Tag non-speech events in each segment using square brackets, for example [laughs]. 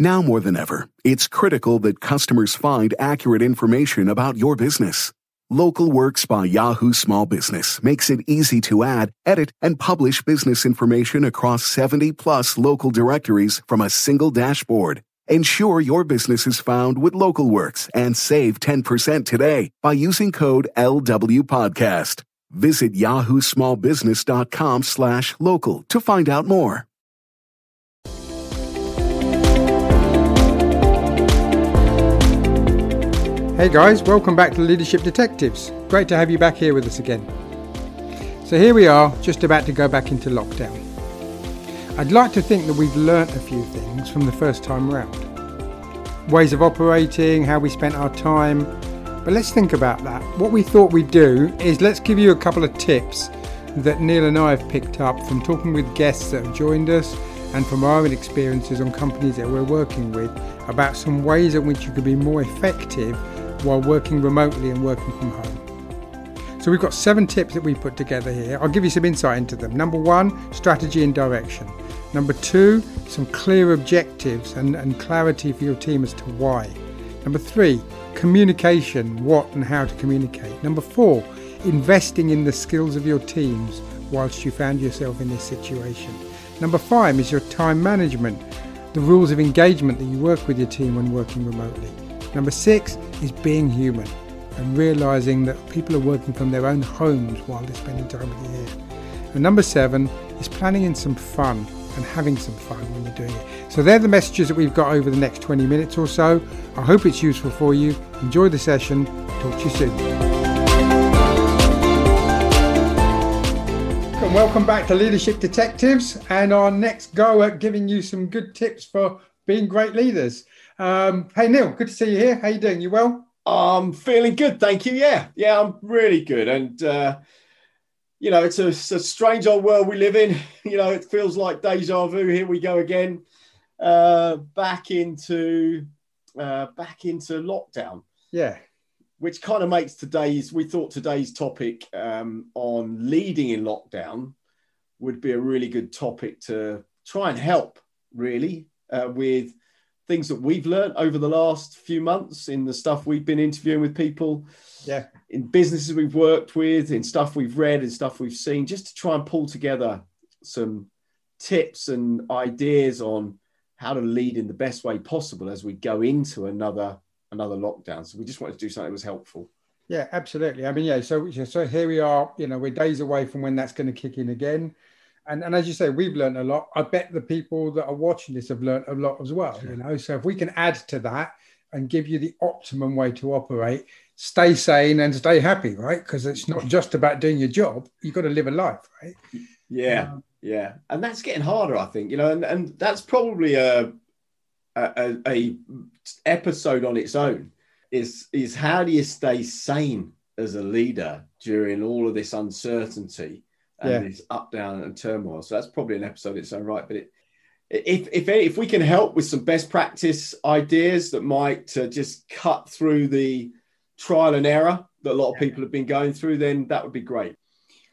Now more than ever, it's critical that customers find accurate information about your business. Local Works by Yahoo Small Business makes it easy to add, edit, and publish business information across 70 plus local directories from a single dashboard. Ensure your business is found with Local Works and save 10% today by using code LW Podcast. Visit yahoosmallbusiness.com slash local to find out more. Hey guys, welcome back to Leadership Detectives. Great to have you back here with us again. So here we are, just about to go back into lockdown. I'd like to think that we've learnt a few things from the first time round. Ways of operating, how we spent our time. But let's think about that. What we thought we'd do is let's give you a couple of tips that Neil and I have picked up from talking with guests that have joined us and from our own experiences on companies that we're working with about some ways in which you could be more effective while working remotely and working from home. So we've got seven tips that we put together here. I'll give you some insight into them. Number one, strategy and direction. Number two, some clear objectives and, and clarity for your team as to why. Number three, communication, what and how to communicate. Number four, investing in the skills of your teams whilst you found yourself in this situation. Number five is your time management, the rules of engagement that you work with your team when working remotely. Number six is being human and realizing that people are working from their own homes while they're spending time with you. And number seven is planning in some fun and having some fun when you're doing it. So they're the messages that we've got over the next 20 minutes or so. I hope it's useful for you. Enjoy the session. Talk to you soon. And welcome back to Leadership Detectives and our next go at giving you some good tips for being great leaders. Um, hey Neil, good to see you here. How you doing? You well? I'm feeling good, thank you. Yeah, yeah, I'm really good. And uh, you know, it's a, it's a, strange old world we live in. [laughs] You know, it feels like deja vu. Here we go again, uh, back into uh, back into lockdown. Yeah, which kind of makes today's. We thought today's topic um, on leading in lockdown would be a really good topic to try and help, really, uh, with things that we've learned over the last few months in the stuff we've been interviewing with people. Yeah. In businesses we've worked with in stuff we've read and stuff we've seen just to try and pull together some tips and ideas on how to lead in the best way possible as we go into another another lockdown. So we just wanted to do something that was helpful. Yeah absolutely. I mean yeah so so here we are you know we're days away from when that's going to kick in again and, and as you say, we've learned a lot. I bet the people that are watching this have learned a lot as well. You know, so if we can add to that and give you the optimum way to operate, stay sane and stay happy, right? Because it's not just about doing your job; you've got to live a life, right? Yeah, um, yeah, and that's getting harder, I think. You know, and, and that's probably a, a a episode on its own. Is is how do you stay sane as a leader during all of this uncertainty? And yeah. this up, down, and turmoil. So that's probably an episode in its own right. But it, if if if we can help with some best practice ideas that might uh, just cut through the trial and error that a lot of people have been going through, then that would be great.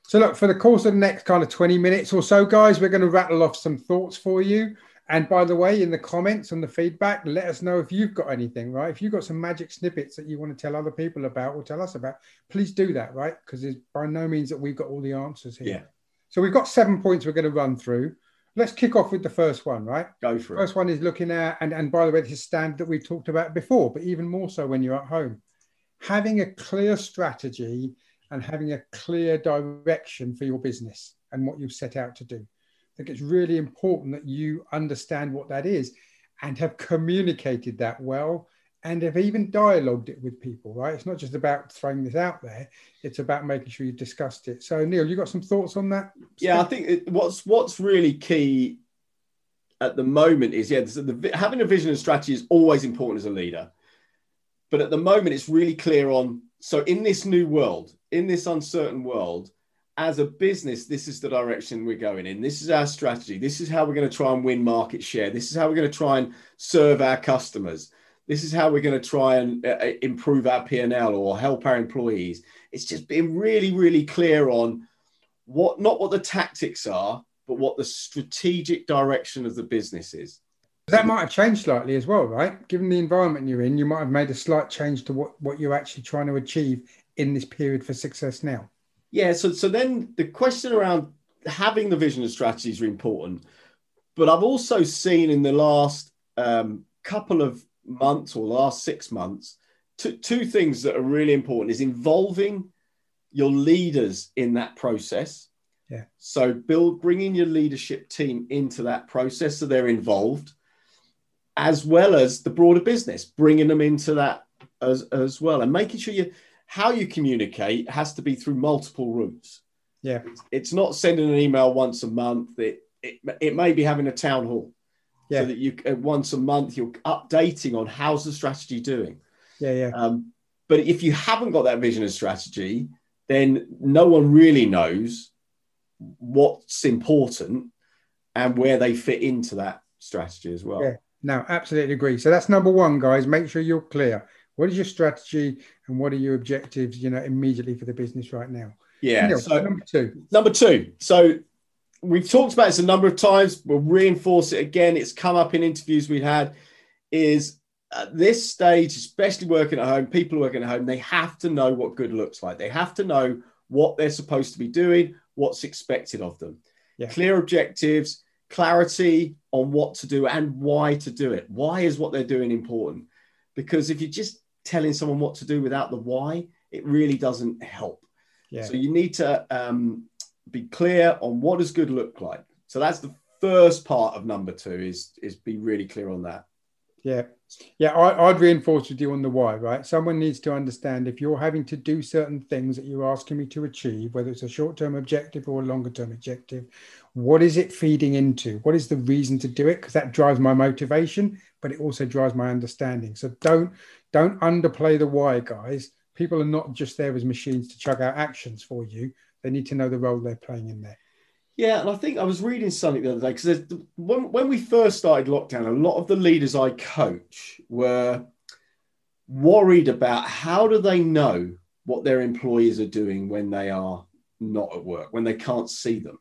So look, for the course of the next kind of 20 minutes or so, guys, we're going to rattle off some thoughts for you. And by the way, in the comments and the feedback, let us know if you've got anything, right? If you've got some magic snippets that you want to tell other people about or tell us about, please do that, right? Because it's by no means that we've got all the answers here. Yeah. So we've got seven points we're going to run through. Let's kick off with the first one, right? Go for it. First one is looking at, and, and by the way, this is standard that we've talked about before, but even more so when you're at home. Having a clear strategy and having a clear direction for your business and what you've set out to do think it's really important that you understand what that is and have communicated that well and have even dialogued it with people, right? It's not just about throwing this out there; it's about making sure you've discussed it. So, Neil, you got some thoughts on that? Yeah, I think it, what's what's really key at the moment is yeah, the, having a vision and strategy is always important as a leader, but at the moment, it's really clear on. So, in this new world, in this uncertain world, as a business, this is the direction we're going in. This is our strategy. This is how we're going to try and win market share. This is how we're going to try and serve our customers. This is how we're going to try and uh, uh improve our P&L or help our employees. It's just being really, really clear on what, not what the tactics are, but what the strategic direction of the business is. That might have changed slightly as well, right? Given the environment you're in, you might have made a slight change to what, what you're actually trying to achieve in this period for success now. Yeah. So, so then the question around having the vision and strategies are important. But I've also seen in the last um, couple of months or last six months, two, two things that are really important is involving your leaders in that process. Yeah. So build, bringing your leadership team into that process so they're involved, as well as the broader business, bringing them into that as, as well, and making sure you how you communicate has to be through multiple routes. Yeah. It's, it's not sending an email once a month. It, it, it may be having a town hall. Yeah. So that you uh, once a month you're updating on how's the strategy doing. Yeah, yeah. Um, but if you haven't got that vision and strategy, then no one really knows what's important and where they fit into that strategy as well. Yeah. No, absolutely agree. So that's number one, guys. Make sure you're clear. What is your strategy and what are your objectives, you know, immediately for the business right now? Yeah. So number two. Number two. So we've talked about this a number of times. We'll reinforce it again. It's come up in interviews we've had. Is at this stage, especially working at home, people working at home, they have to know what good looks like. They have to know what they're supposed to be doing, what's expected of them. Yeah. Clear objectives, clarity on what to do and why to do it. Why is what they're doing important? Because if you're just telling someone what to do without the why, it really doesn't help. Yeah. So you need to um, be clear on what does good look like. So that's the first part of number two is is be really clear on that. Yeah. Yeah, I, I'd reinforce with you on the why, right? Someone needs to understand if you're having to do certain things that you're asking me to achieve, whether it's a short term objective or a longer term objective, what is it feeding into? What is the reason to do it? Because that drives my motivation, but it also drives my understanding. So don't don't underplay the why, guys. People are not just there as machines to chug out actions for you. They need to know the role they're playing in there. Yeah, and I think I was reading something the other day because when, when we first started lockdown, a lot of the leaders I coach were worried about how do they know what their employees are doing when they are not at work, when they can't see them.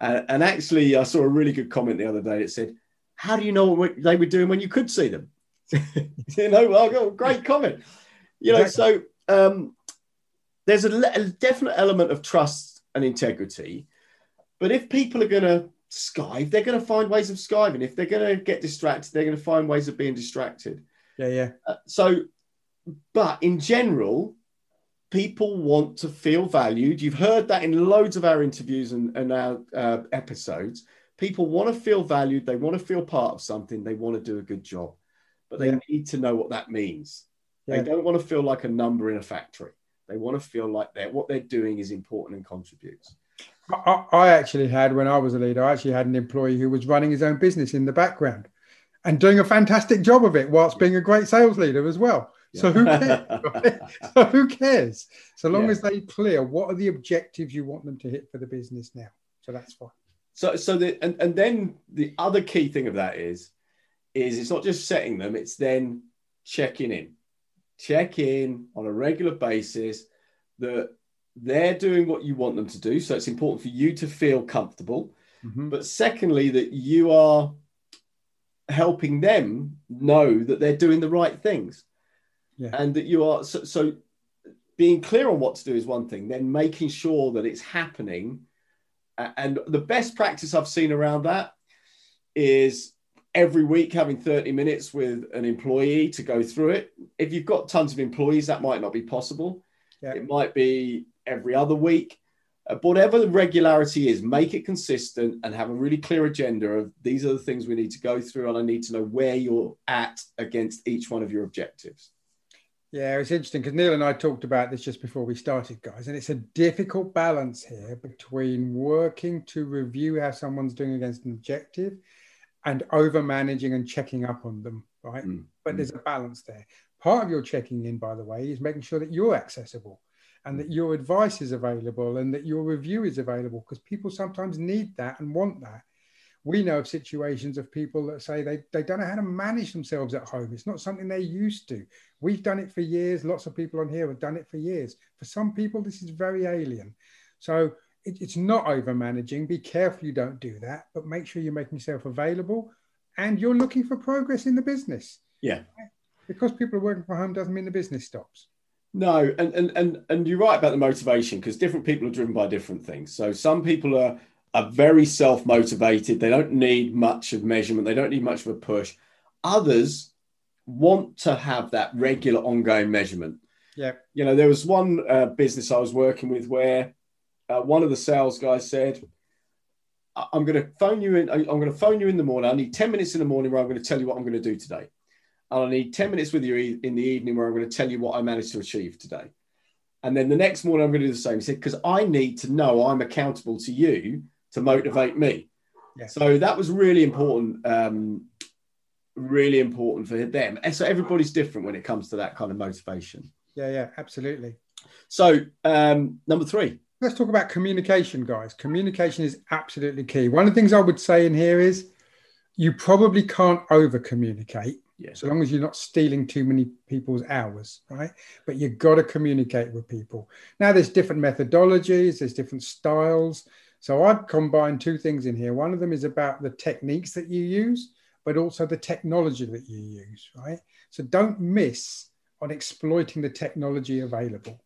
And actually, I saw a really good comment the other day. It said, "How do you know what they were doing when you could see them?" [laughs] you know, well, great comment. You know, so um, there's a, a definite element of trust and integrity but if people are going to skive, they're going to find ways of skiving. If they're going to get distracted, they're going to find ways of being distracted. Yeah, yeah. Uh, so, but in general, people want to feel valued. You've heard that in loads of our interviews and, and our uh, episodes. People want to feel valued. They want to feel part of something. They want to do a good job, but they Yeah. need to know what that means. Yeah. They don't want to feel like a number in a factory. They want to feel like that what they're doing is important and contributes. I, I actually had, when I was a leader, I actually had an employee who was running his own business in the background and doing a fantastic job of it whilst being a great sales leader as well. So who cares? [laughs] right? so who cares? So long Yeah. as they clear what are the objectives you want them to hit for the business now. So that's fine. So, so the and, and then the other key thing of that is, is it's not just setting them; it's then checking in, check in on a regular basis that they're doing what you want them to do. So it's important for you to feel comfortable, Mhm. but secondly, that you are helping them know that they're doing the right things, Yeah. and that you are so, so. Being clear on what to do is one thing, then making sure that it's happening And the best practice I've seen around that is every week having 30 minutes with an employee to go through it. If you've got tons of employees, that might not be possible. Yeah. It might be every other week. Uh, whatever the regularity is, make it consistent and have a really clear agenda of these are the things we need to go through, and I need to know where you're at against each one of your objectives. Yeah, it's interesting because Neil and I talked about this just before we started, guys, and it's a difficult balance here between working to review how someone's doing against an objective and over managing and checking up on them, right? Mm, But mm. there's a balance there. Part of your checking in, by the way, is making sure that you're accessible and that your advice is available and that your review is available because people sometimes need that and want that. We know of situations of people that say they, they don't know how to manage themselves at home. It's not something they're used to. We've done it for years. Lots of people on here have done it for years. For some people, this is very alien. So it, it's not over managing. Be careful you don't do that, but make sure you're making yourself available and you're looking for progress in the business. Yeah. Because people are working from home doesn't mean the business stops. No, and and and and you're right about the motivation because different people are driven by different things. So some people are are very self motivated. They don't need much of measurement. They don't need much of a push. Others want to have that regular, ongoing measurement. Yeah. You know, there was one uh, business I was working with where uh, one of the sales guys said, I'm going to phone you in. I'm going to phone you in the morning. I need 10 minutes in the morning where I'm going to tell you what I'm going to do today. And I need 10 minutes with you in the evening where I'm going to tell you what I managed to achieve today. And then the next morning, I'm going to do the same. He said, because I need to know I'm accountable to you to motivate me. Yeah. So that was really important, um, really important for them. And so everybody's different when it comes to that kind of motivation. Yeah, yeah, absolutely. So um, number three. Let's talk about communication, guys. Communication is absolutely key. One of the things I would say in here is you probably can't over communicate yeah. So long as you're not stealing too many people's hours, right? But you've got to communicate with people. Now, there's different methodologies, there's different styles. So I've combined two things in here. One of them is about the techniques that you use, but also the technology that you use, right? So don't miss on exploiting the technology available.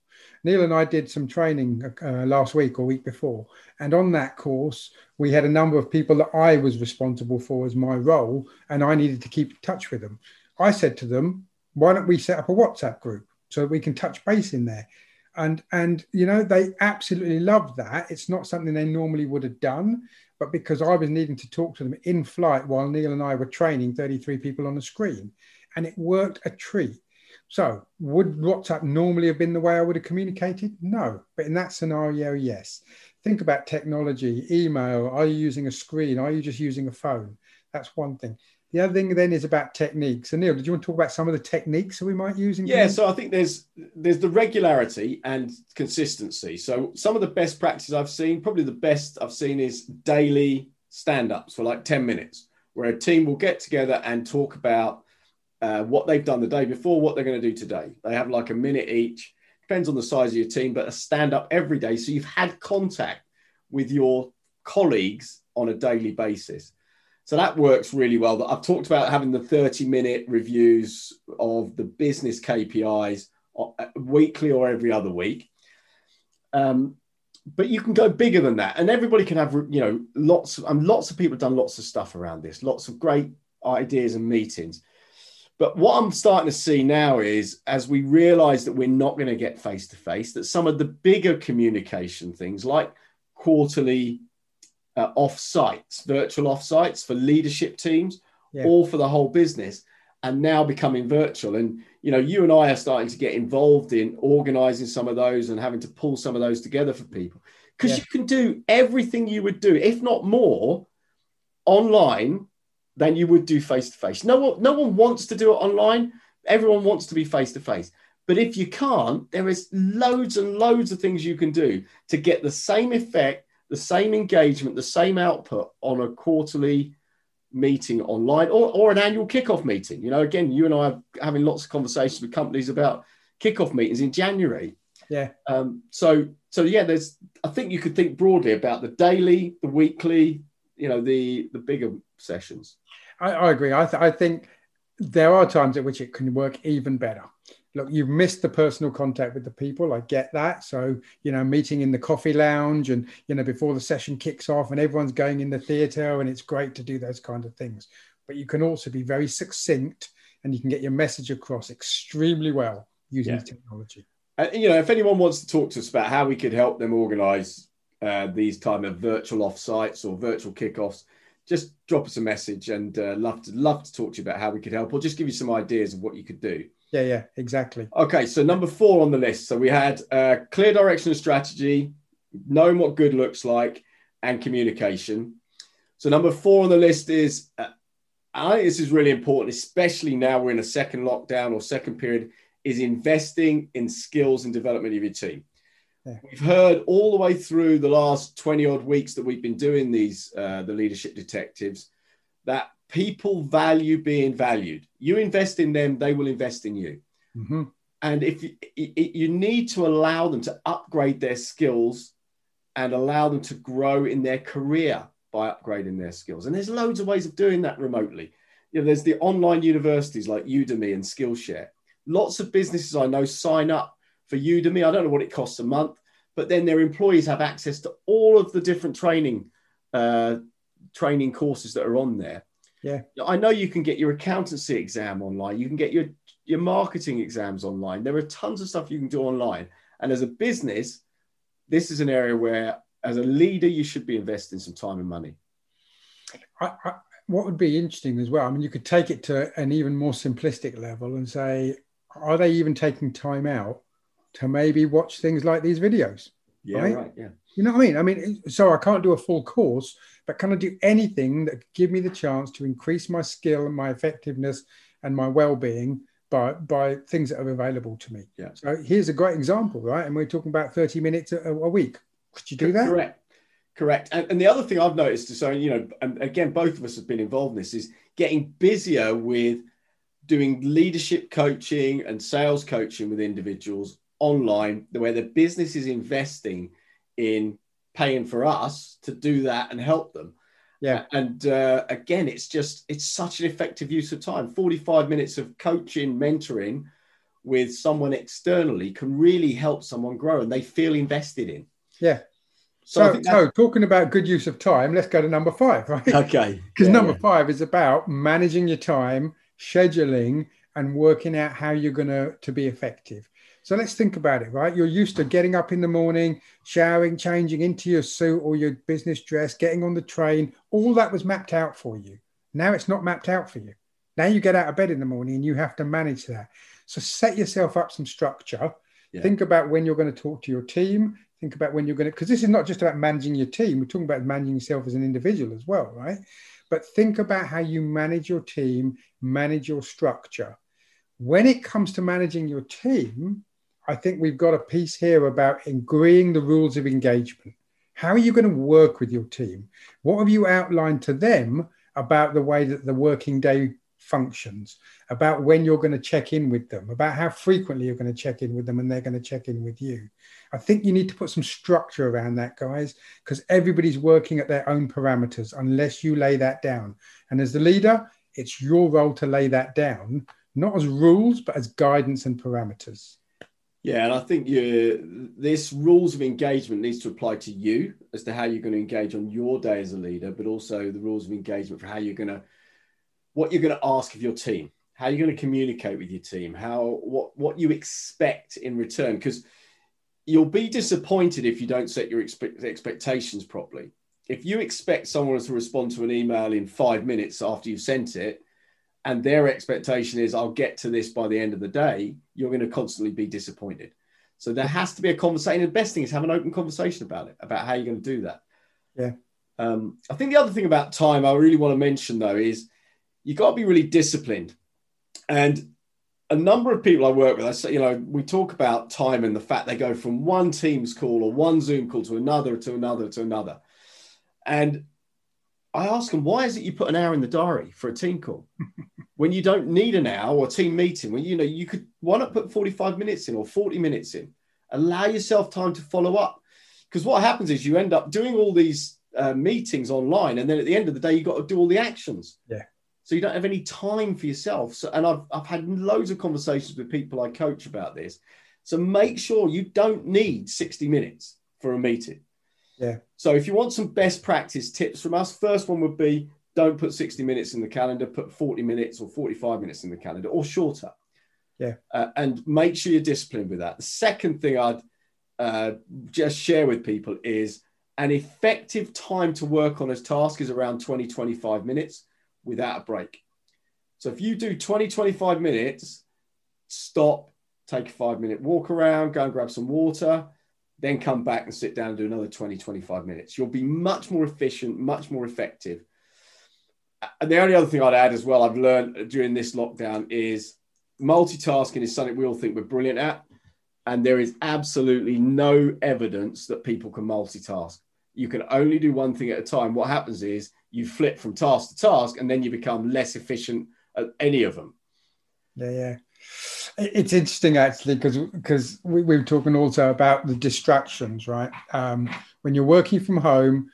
Neil and I did some training uh, last week or week before, and on that course, we had a number of people that I was responsible for as my role, and I needed to keep in touch with them. I said to them, "Why don't we set up a WhatsApp group so we can touch base in there?" And and you know they absolutely loved that. It's not something they normally would have done, but because I was needing to talk to them in flight while Neil and I were training 33 people on the screen, and it worked a treat so, would WhatsApp normally have been the way I would have communicated? No. But in that scenario, yes. Think about technology, email. Are you using a screen? Are you just using a phone? That's one thing. The other thing then is about techniques. And Neil, did you want to talk about some of the techniques that we might use? In yeah, so I think there's there's the regularity and consistency. So some of the best practices I've seen, probably the best I've seen is daily stand-ups for like 10 minutes, where a team will get together and talk about uh, what they've done the day before, what they're going to do today. They have like a minute each, depends on the size of your team, but a stand up every day. So you've had contact with your colleagues on a daily basis. So that works really well. But I've talked about having the 30 minute reviews of the business KPIs uh, weekly or every other week. Um, but you can go bigger than that, and everybody can have you know lots of and lots of people have done lots of stuff around this, lots of great ideas and meetings. But what I'm starting to see now is as we realize that we're not going to get face to face, that some of the bigger communication things like quarterly uh, off sites, virtual off sites for leadership teams, yeah. or for the whole business, and now becoming virtual. And you know, you and I are starting to get involved in organizing some of those and having to pull some of those together for people because yeah. you can do everything you would do, if not more, online than you would do face to face. No one, no one wants to do it online. Everyone wants to be face to face. But if you can't, there is loads and loads of things you can do to get the same effect, the same engagement, the same output on a quarterly meeting online or, or an annual kickoff meeting. You know, again, you and I are having lots of conversations with companies about kickoff meetings in January. Yeah. Um, so so yeah, there's I think you could think broadly about the daily, the weekly, you know, the the bigger sessions. I, I agree. I, th- I think there are times at which it can work even better. Look, you've missed the personal contact with the people. I get that. So, you know, meeting in the coffee lounge and, you know, before the session kicks off and everyone's going in the theater and it's great to do those kind of things. But you can also be very succinct and you can get your message across extremely well using yeah. technology. Uh, you know, if anyone wants to talk to us about how we could help them organize uh, these type of virtual offsites or virtual kickoffs, just drop us a message and uh, love to love to talk to you about how we could help or just give you some ideas of what you could do. Yeah, yeah, exactly. Okay, so number four on the list. So we had uh, clear direction and strategy, knowing what good looks like, and communication. So number four on the list is, uh, I think this is really important, especially now we're in a second lockdown or second period, is investing in skills and development of your team. We've heard all the way through the last 20 odd weeks that we've been doing these, uh, the leadership detectives, that people value being valued. You invest in them, they will invest in you. Mm-hmm. And if you, you need to allow them to upgrade their skills and allow them to grow in their career by upgrading their skills. And there's loads of ways of doing that remotely. you know, there's the online universities like Udemy and Skillshare. Lots of businesses I know sign up for Udemy. I don't know what it costs a month, but then their employees have access to all of the different training uh, training courses that are on there. Yeah, I know you can get your accountancy exam online. You can get your your marketing exams online. There are tons of stuff you can do online. And as a business, this is an area where, as a leader, you should be investing some time and money. I, I, what would be interesting as well, I mean, you could take it to an even more simplistic level and say, are they even taking time out to maybe watch things like these videos? Yeah, right. right yeah. You know what I mean? I mean, so I can't do a full course, but can I do anything that give me the chance to increase my skill and my effectiveness and my well-being by by things that are available to me? Yeah. So here's a great example, right? And we're talking about 30 minutes a, a week. Could you do that? Correct. Correct. And, and the other thing I've noticed, is so you know, and again, both of us have been involved in this, is getting busier with doing leadership coaching and sales coaching with individuals online, where the business is investing in paying for us to do that and help them. Yeah. And uh, again, it's just, it's such an effective use of time. 45 minutes of coaching, mentoring with someone externally can really help someone grow and they feel invested in. Yeah. So, so, so, talking about good use of time, let's go to number five, right? [laughs] Okay. Because yeah, number yeah. five is about managing your time, scheduling, and working out how you're going to to be effective. So let's think about it, right? You're used to getting up in the morning, showering, changing into your suit or your business dress, getting on the train. All that was mapped out for you. Now it's not mapped out for you. Now you get out of bed in the morning and you have to manage that. So set yourself up some structure. Yeah. Think about when you're going to talk to your team. Think about when you're going to, because this is not just about managing your team. We're talking about managing yourself as an individual as well, right? But think about how you manage your team, manage your structure. When it comes to managing your team, I think we've got a piece here about agreeing the rules of engagement. How are you going to work with your team? What have you outlined to them about the way that the working day functions, about when you're going to check in with them, about how frequently you're going to check in with them and they're going to check in with you? I think you need to put some structure around that, guys, because everybody's working at their own parameters unless you lay that down. And as the leader, it's your role to lay that down, not as rules, but as guidance and parameters. Yeah, and I think this rules of engagement needs to apply to you as to how you're going to engage on your day as a leader, but also the rules of engagement for how you're going to what you're going to ask of your team, how you're going to communicate with your team, how what what you expect in return, because you'll be disappointed if you don't set your expe- expectations properly. If you expect someone to respond to an email in five minutes after you've sent it, and their expectation is I'll get to this by the end of the day, you're going to constantly be disappointed. So there has to be a conversation. The best thing is have an open conversation about it, about how you're going to do that. Yeah. Um, I think the other thing about time I really want to mention though is you got to be really disciplined. And a number of people I work with, I say, you know, we talk about time and the fact they go from one Teams call or one Zoom call to another, to another, to another. And I ask them, why is it you put an hour in the diary for a team call [laughs] when you don't need an hour or team meeting? When you know you could why not put 45 minutes in or 40 minutes in? Allow yourself time to follow up. Because what happens is you end up doing all these uh, meetings online, and then at the end of the day, you've got to do all the actions. Yeah. So you don't have any time for yourself. So, and I've, I've had loads of conversations with people I coach about this. So make sure you don't need 60 minutes for a meeting. Yeah. So if you want some best practice tips from us, first one would be don't put 60 minutes in the calendar, put 40 minutes or 45 minutes in the calendar or shorter. Yeah. Uh, and make sure you're disciplined with that. The second thing I'd uh, just share with people is an effective time to work on a task is around 20, 25 minutes without a break. So if you do 20, 25 minutes, stop, take a five minute walk around, go and grab some water, then come back and sit down and do another 20, 25 minutes. You'll be much more efficient, much more effective. And the only other thing I'd add as well, I've learned during this lockdown is multitasking is something we all think we're brilliant at. And there is absolutely no evidence that people can multitask. You can only do one thing at a time. What happens is you flip from task to task and then you become less efficient at any of them. Yeah, yeah. It's interesting actually because because we, we, were talking also about the distractions, right? Um, when you're working from home,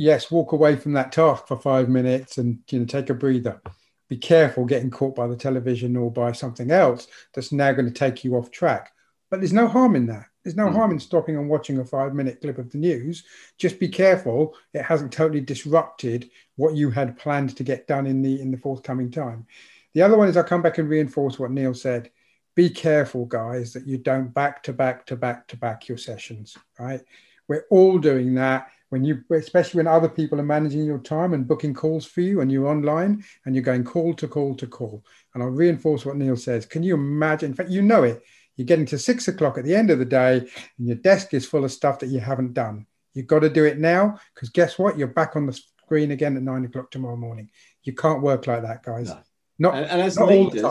yes, walk away from that task for five minutes and you know take a breather. be careful getting caught by the television or by something else that's now going to take you off track. But there's no harm in that. There's no mm. harm in stopping and watching a five minute clip of the news. Just be careful it hasn't totally disrupted what you had planned to get done in the in the forthcoming time. The other one is I'll come back and reinforce what Neil said. Be careful, guys, that you don't back to back to back to back your sessions, right? We're all doing that when you especially when other people are managing your time and booking calls for you and you're online and you're going call to call to call. And i'll reinforce what neil says. Can you imagine? In fact you know it. You're getting to six o'clock at the end of the day and your desk is full of stuff that you haven't done. You've got to do it now because guess what? You're back on the screen again at nine o'clock tomorrow morning. You can't work like that guys. No. not and, and as not leaders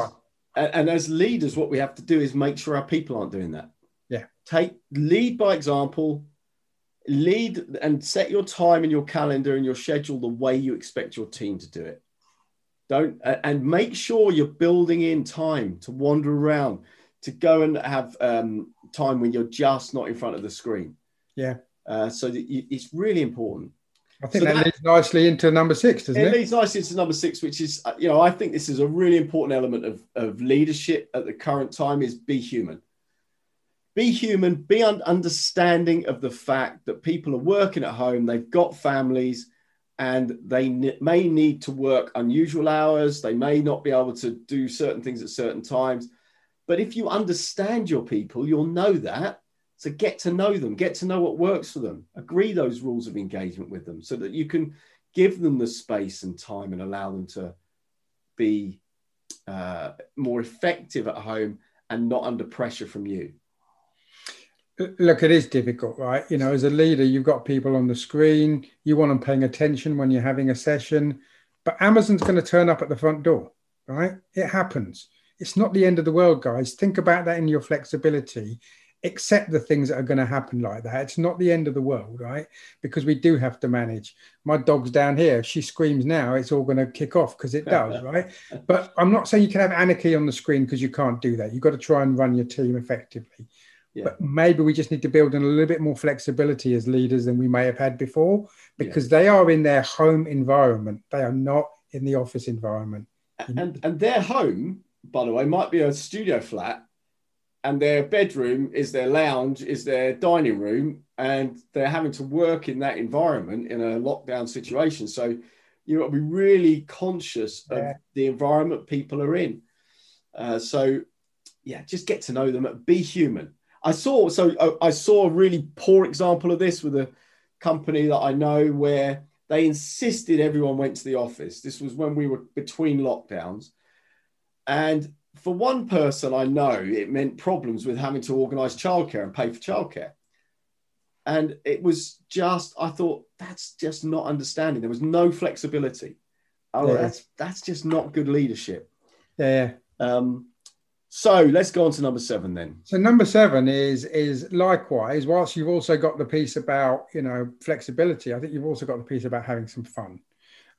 and, and as leaders what we have to do is make sure our people aren't doing that. Yeah. Take lead by example lead and set your time in your calendar and your schedule the way you expect your team to do it. Don't and make sure you're building in time to wander around to go and have um, time when you're just not in front of the screen. Yeah. Uh, so you, it's really important. I think so that, that, leads nicely into number six, doesn't it? It? leads nicely into number six, which is, uh, you know, I think this is a really important element of, of leadership at the current time is be human be human, be un- understanding of the fact that people are working at home, they've got families, and they n- may need to work unusual hours. They may not be able to do certain things at certain times. But if you understand your people, you'll know that. So get to know them, get to know what works for them, agree those rules of engagement with them so that you can give them the space and time and allow them to be uh, more effective at home and not under pressure from you look it is difficult right? You know as a leader you've got people on the screen. You want them paying attention when you're having a session. But amazon's going to turn up at the front door right? It happens. It's not the end of the world guys. Think about that in your flexibility. Accept the things that are going to happen like that. It's not the end of the world right? Because we do have to manage. My dog's down here. If she screams now it's all going to kick off because it does [laughs] right? But i'm not saying you can have anarchy on the screen because you can't do that. You've got to try and run your team effectively yeah. But maybe we just need to build in a little bit more flexibility as leaders than we may have had before because yeah. they are in their home environment. They are not in the office environment. And, and their home, by the way, might be a studio flat and their bedroom is their lounge, is their dining room, and they're having to work in that environment in a lockdown situation. So you've got to be really conscious of yeah. the environment people are in. Uh, so yeah, just get to know them. Be human. I saw so uh, I saw a really poor example of this with a company that I know where they insisted everyone went to the office. This was when we were between lockdowns, and for one person I know, it meant problems with having to organise childcare and pay for childcare. And it was just, I thought that's just not understanding. There was no flexibility. Oh, yeah. that's that's just not good leadership. Yeah. Um, so let's go on to number seven then. So number seven is is likewise. Whilst you've also got the piece about you know flexibility, I think you've also got the piece about having some fun.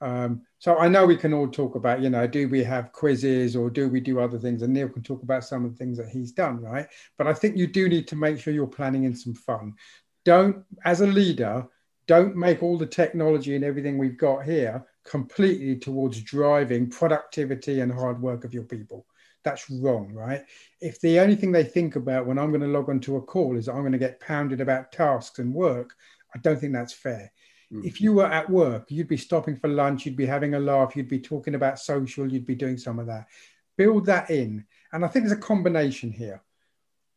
Um, so I know we can all talk about you know do we have quizzes or do we do other things, and Neil can talk about some of the things that he's done, right? But I think you do need to make sure you're planning in some fun. Don't as a leader, don't make all the technology and everything we've got here completely towards driving productivity and hard work of your people that's wrong, right? If the only thing they think about when I'm going to log onto a call is that I'm going to get pounded about tasks and work, I don't think that's fair. Mm-hmm. If you were at work, you'd be stopping for lunch, you'd be having a laugh, you'd be talking about social, you'd be doing some of that. Build that in. And I think there's a combination here.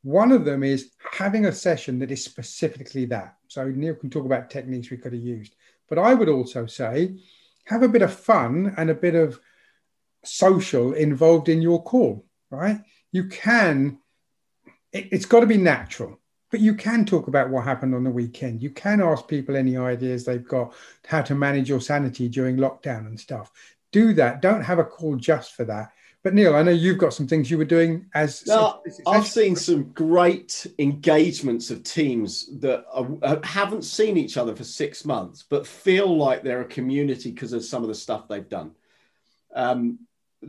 One of them is having a session that is specifically that. So Neil can talk about techniques we could have used. But I would also say have a bit of fun and a bit of social involved in your call, right? You can, it, it's got to be natural, but you can talk about what happened on the weekend. You can ask people any ideas they've got, how to manage your sanity during lockdown and stuff. Do that. Don't have a call just for that. But Neil, I know you've got some things you were doing as. I've seen some great engagements of teams that are, uh, haven't seen each other for six months, but feel like they're a community because of some of the stuff they've done. Um,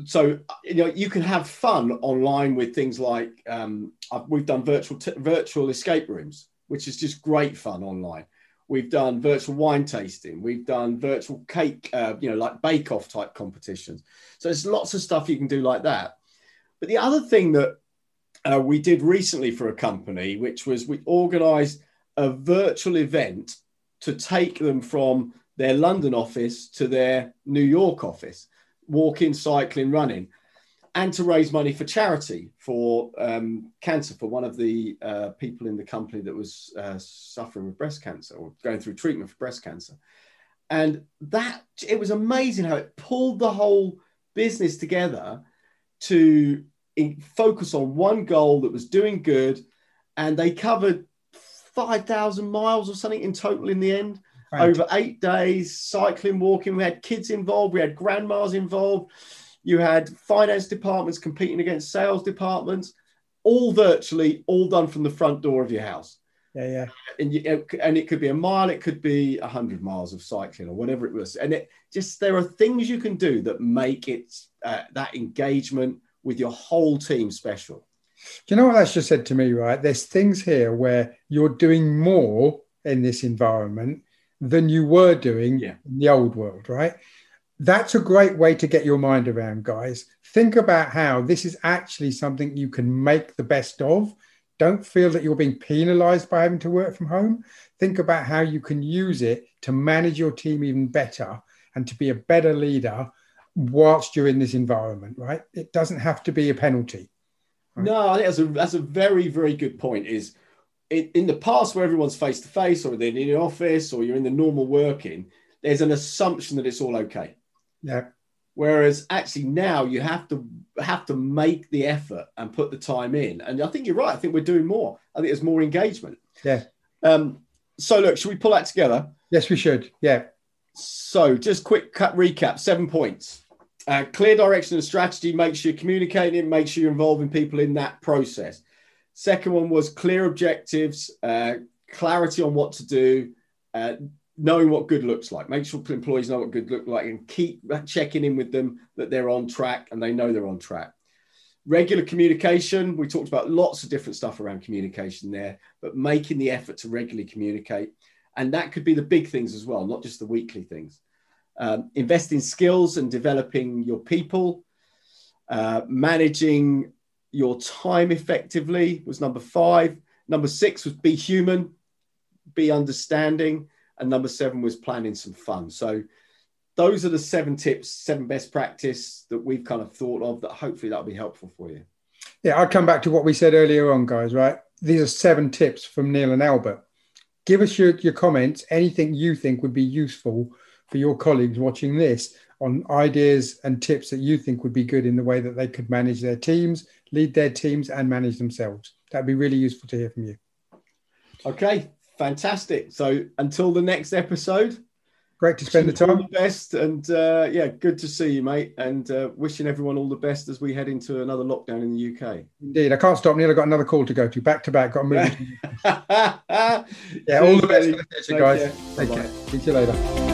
so you know you can have fun online with things like um, we've done virtual t- virtual escape rooms, which is just great fun online. We've done virtual wine tasting. We've done virtual cake, uh, you know, like bake off type competitions. So there's lots of stuff you can do like that. But the other thing that uh, we did recently for a company, which was we organized a virtual event to take them from their London office to their New York office, walking, cycling, running and to raise money for charity for um, cancer for one of the uh, people in the company that was uh, suffering with breast cancer or going through treatment for breast cancer. And that it was amazing how it pulled the whole business together to focus on one goal that was doing good. And they covered 5,000 miles or something in total in the end. Right. Over eight days, cycling, walking. We had kids involved, we had grandmas involved you had finance departments competing against sales departments, all virtually, all done from the front door of your house. Yeah, yeah. And you, and it could be a mile, it could be a hundred miles of cycling or whatever it was. And it just there are things you can do that make it uh, that engagement with your whole team special. Do you know what that's just said to me? Right, there's things here where you're doing more in this environment than you were doing yeah. in the old world, right? that's a great way to get your mind around, guys. Think about how this is actually something you can make the best of. Don't feel that you're being penalized by having to work from home. Think about how you can use it to manage your team even better and to be a better leader whilst you're in this environment, right? It doesn't have to be a penalty. Right? No, I think that's a, that's a very, very good point. Is in, in the past where everyone's face to face or they're in the office or you're in the normal working, there's an assumption that it's all okay yeah. Whereas actually now you have to have to make the effort and put the time in. And I think you're right. I think we're doing more. I think there's more engagement. Yeah. Um, so look, should we pull that together? Yes, we should. Yeah. So just quick cut recap, seven points. Uh, clear direction and strategy, make sure you're communicating, make sure you're involving people in that process. Second one was clear objectives, uh, clarity on what to do, uh, knowing what good looks like. Make sure employees know what good look like and keep checking in with them that they're on track and they know they're on track. Regular communication, we talked about lots of different stuff around communication there, but making the effort to regularly communicate. And that could be the big things as well, not just the weekly things. Um, invest in skills and developing your people. Uh, managing your time effectively was number five. Number six was be human, be understanding and number seven was planning some fun. So those are the seven tips, seven best practice that we've kind of thought of that hopefully that'll be helpful for you. Yeah, I'll come back to what we said earlier on, guys, right? These are seven tips from Neil and Albert. Give us your, your comments, anything you think would be useful for your colleagues watching this on ideas and tips that you think would be good in the way that they could manage their teams, lead their teams, and manage themselves. That'd be really useful to hear from you. Okay, fantastic. So until the next episode. Great to spend the time. All the best, and uh, yeah, good to see you, mate. And uh, wishing everyone all the best as we head into another lockdown in the UK. Indeed, I can't stop. Neil, I've got another call to go to, back to back. Got to [laughs] move. yeah, all the best for the future, guys. Care. Take Bye-bye. care. See you later.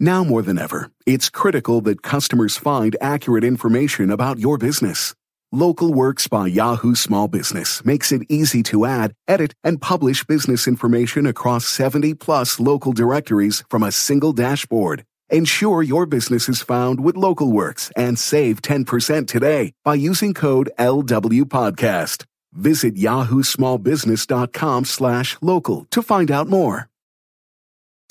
Now more than ever, it's critical that customers find accurate information about your business. Local Works by Yahoo Small Business makes it easy to add, edit, and publish business information across 70 plus local directories from a single dashboard. Ensure your business is found with Local Works and save 10% today by using code LW Podcast. Visit yahoosmallbusiness.com slash local to find out more.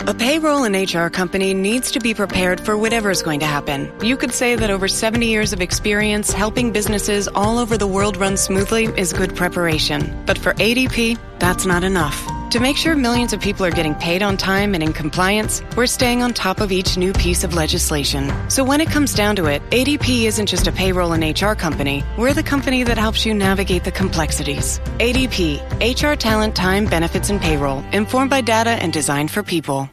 A payroll and HR company needs to be prepared for whatever is going to happen. You could say that over 70 years of experience helping businesses all over the world run smoothly is good preparation. But for ADP, that's not enough. To make sure millions of people are getting paid on time and in compliance, we're staying on top of each new piece of legislation. So when it comes down to it, ADP isn't just a payroll and HR company. We're the company that helps you navigate the complexities. ADP, HR talent, time, benefits, and payroll, informed by data and designed for people.